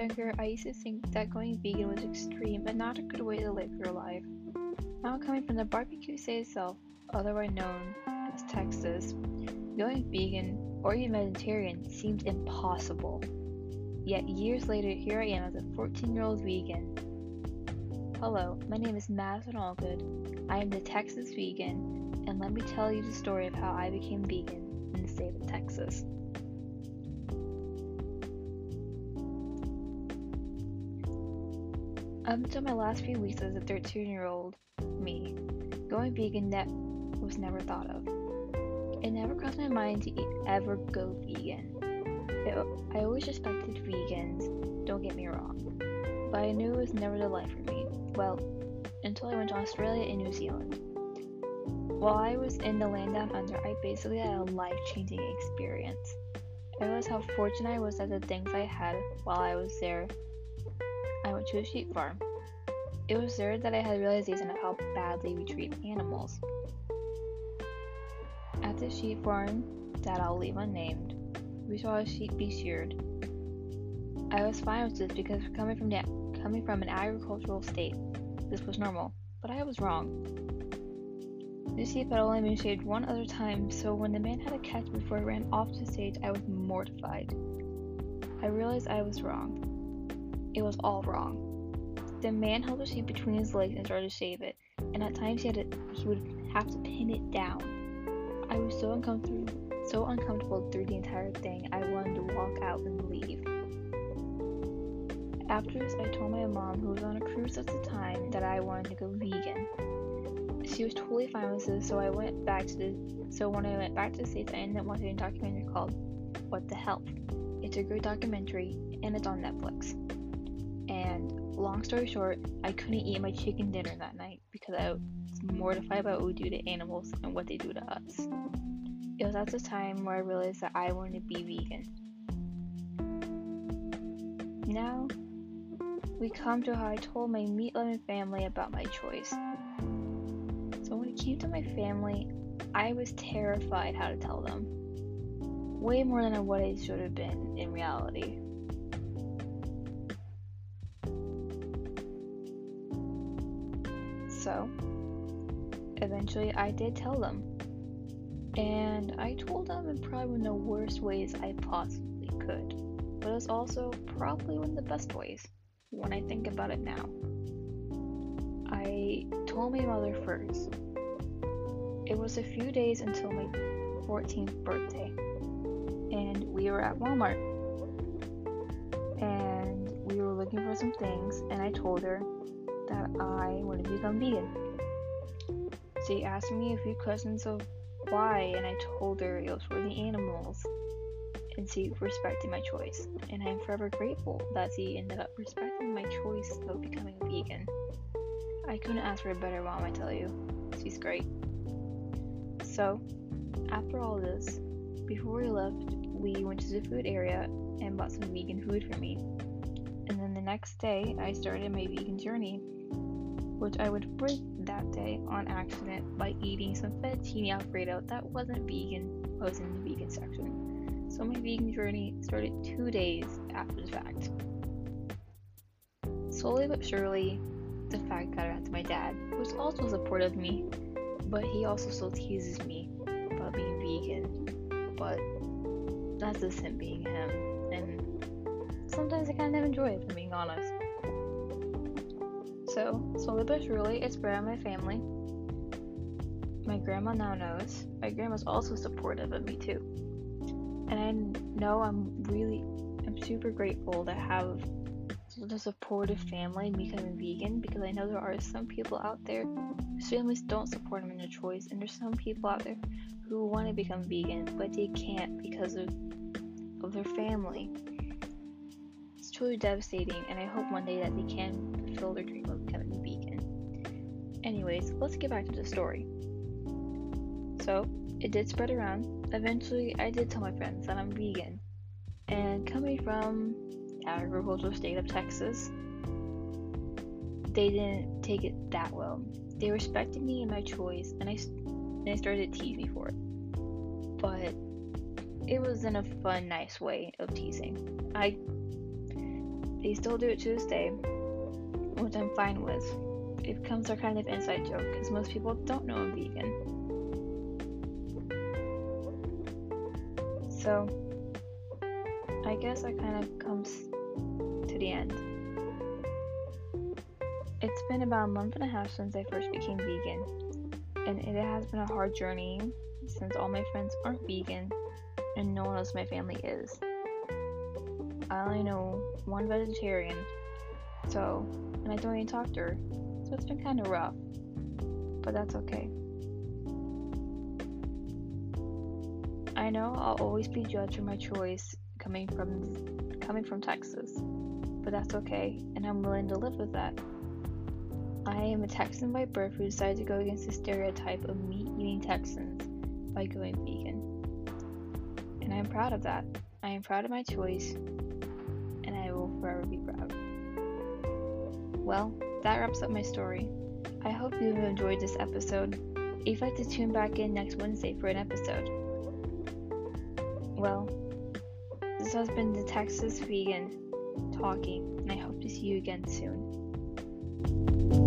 younger, I used to think that going vegan was extreme and not a good way to live your life. Now, coming from the barbecue state itself, otherwise known as Texas, going vegan or even vegetarian seemed impossible. Yet, years later, here I am as a 14 year old vegan. Hello, my name is Madison Allgood. I am the Texas vegan, and let me tell you the story of how I became vegan in the state of Texas. Up until my last few weeks as a 13 year old me, going vegan was never thought of. It never crossed my mind to ever go vegan. It, I always respected vegans, don't get me wrong, but I knew it was never the life for me. Well, until I went to Australia and New Zealand. While I was in the land down under, I basically had a life changing experience. I realized how fortunate I was that the things I had while I was there I went to a sheep farm. It was there that I had realization of how badly we treat animals. At the sheep farm that I'll leave unnamed, we saw a sheep be sheared. I was fine with this because coming from the, coming from an agricultural state, this was normal, but I was wrong. The sheep had only been shaved one other time, so when the man had a catch before he ran off the stage, I was mortified. I realized I was wrong. It was all wrong. The man held the sheep between his legs and started to shave it, and at times he had to, he would have to pin it down. I was so uncomfortable, so uncomfortable through the entire thing. I wanted to walk out and leave. After this, I told my mom, who was on a cruise at the time, that I wanted to go vegan. She was totally fine with this, so I went back to the. So when I went back to the states, I ended up watching a documentary called "What the Health." It's a great documentary, and it's on Netflix. And long story short, I couldn't eat my chicken dinner that night because I was mortified about what we do to animals and what they do to us. It was at the time where I realized that I wanted to be vegan. Now, we come to how I told my meat loving family about my choice. So, when it came to my family, I was terrified how to tell them. Way more than what I should have been in reality. So, eventually I did tell them. And I told them in probably one of the worst ways I possibly could. But it was also probably one of the best ways when I think about it now. I told my mother first. It was a few days until my 14th birthday, and we were at Walmart. And we were looking for some things, and I told her that I to become vegan. She asked me a few questions of why, and I told her it was for the animals. And she respected my choice, and I'm forever grateful that she ended up respecting my choice of becoming vegan. I couldn't ask for a better mom, I tell you. She's great. So, after all this, before we left, we went to the food area and bought some vegan food for me. And then the next day, I started my vegan journey which I would break that day on accident by eating some fettuccine alfredo that wasn't vegan, was in the vegan section. So my vegan journey started two days after the fact. Slowly but surely, the fact got around to my dad, who was also supportive of me, but he also still teases me about being vegan. But that's just him being him, and sometimes I kind of enjoy it, if I'm being honest. So, but surely, it spread in my family. My grandma now knows. My grandma's also supportive of me too. And I know I'm really, I'm super grateful to have the supportive family becoming vegan because I know there are some people out there whose families don't support them in their choice, and there's some people out there who want to become vegan but they can't because of of their family. Truly devastating, and I hope one day that they can fulfill their dream of becoming a vegan. Anyways, let's get back to the story. So, it did spread around. Eventually, I did tell my friends that I'm vegan. And coming from agricultural state of Texas, they didn't take it that well. They respected me and my choice, and I, and I started to tease me for it. But it was in a fun, nice way of teasing. I they still do it to this day, which I'm fine with. It becomes our kind of inside joke because most people don't know I'm vegan. So, I guess that kind of comes to the end. It's been about a month and a half since I first became vegan, and it has been a hard journey since all my friends aren't vegan and no one else in my family is. I only know one vegetarian, so, and I don't even talk to her, so it's been kind of rough, but that's okay. I know I'll always be judged for my choice coming from coming from Texas, but that's okay, and I'm willing to live with that. I am a Texan by birth who decided to go against the stereotype of meat-eating Texans by going vegan. And I'm proud of that. I am proud of my choice, forever be proud. Well, that wraps up my story. I hope you have enjoyed this episode. If you'd like to tune back in next Wednesday for an episode. Well, this has been the Texas Vegan talking, and I hope to see you again soon.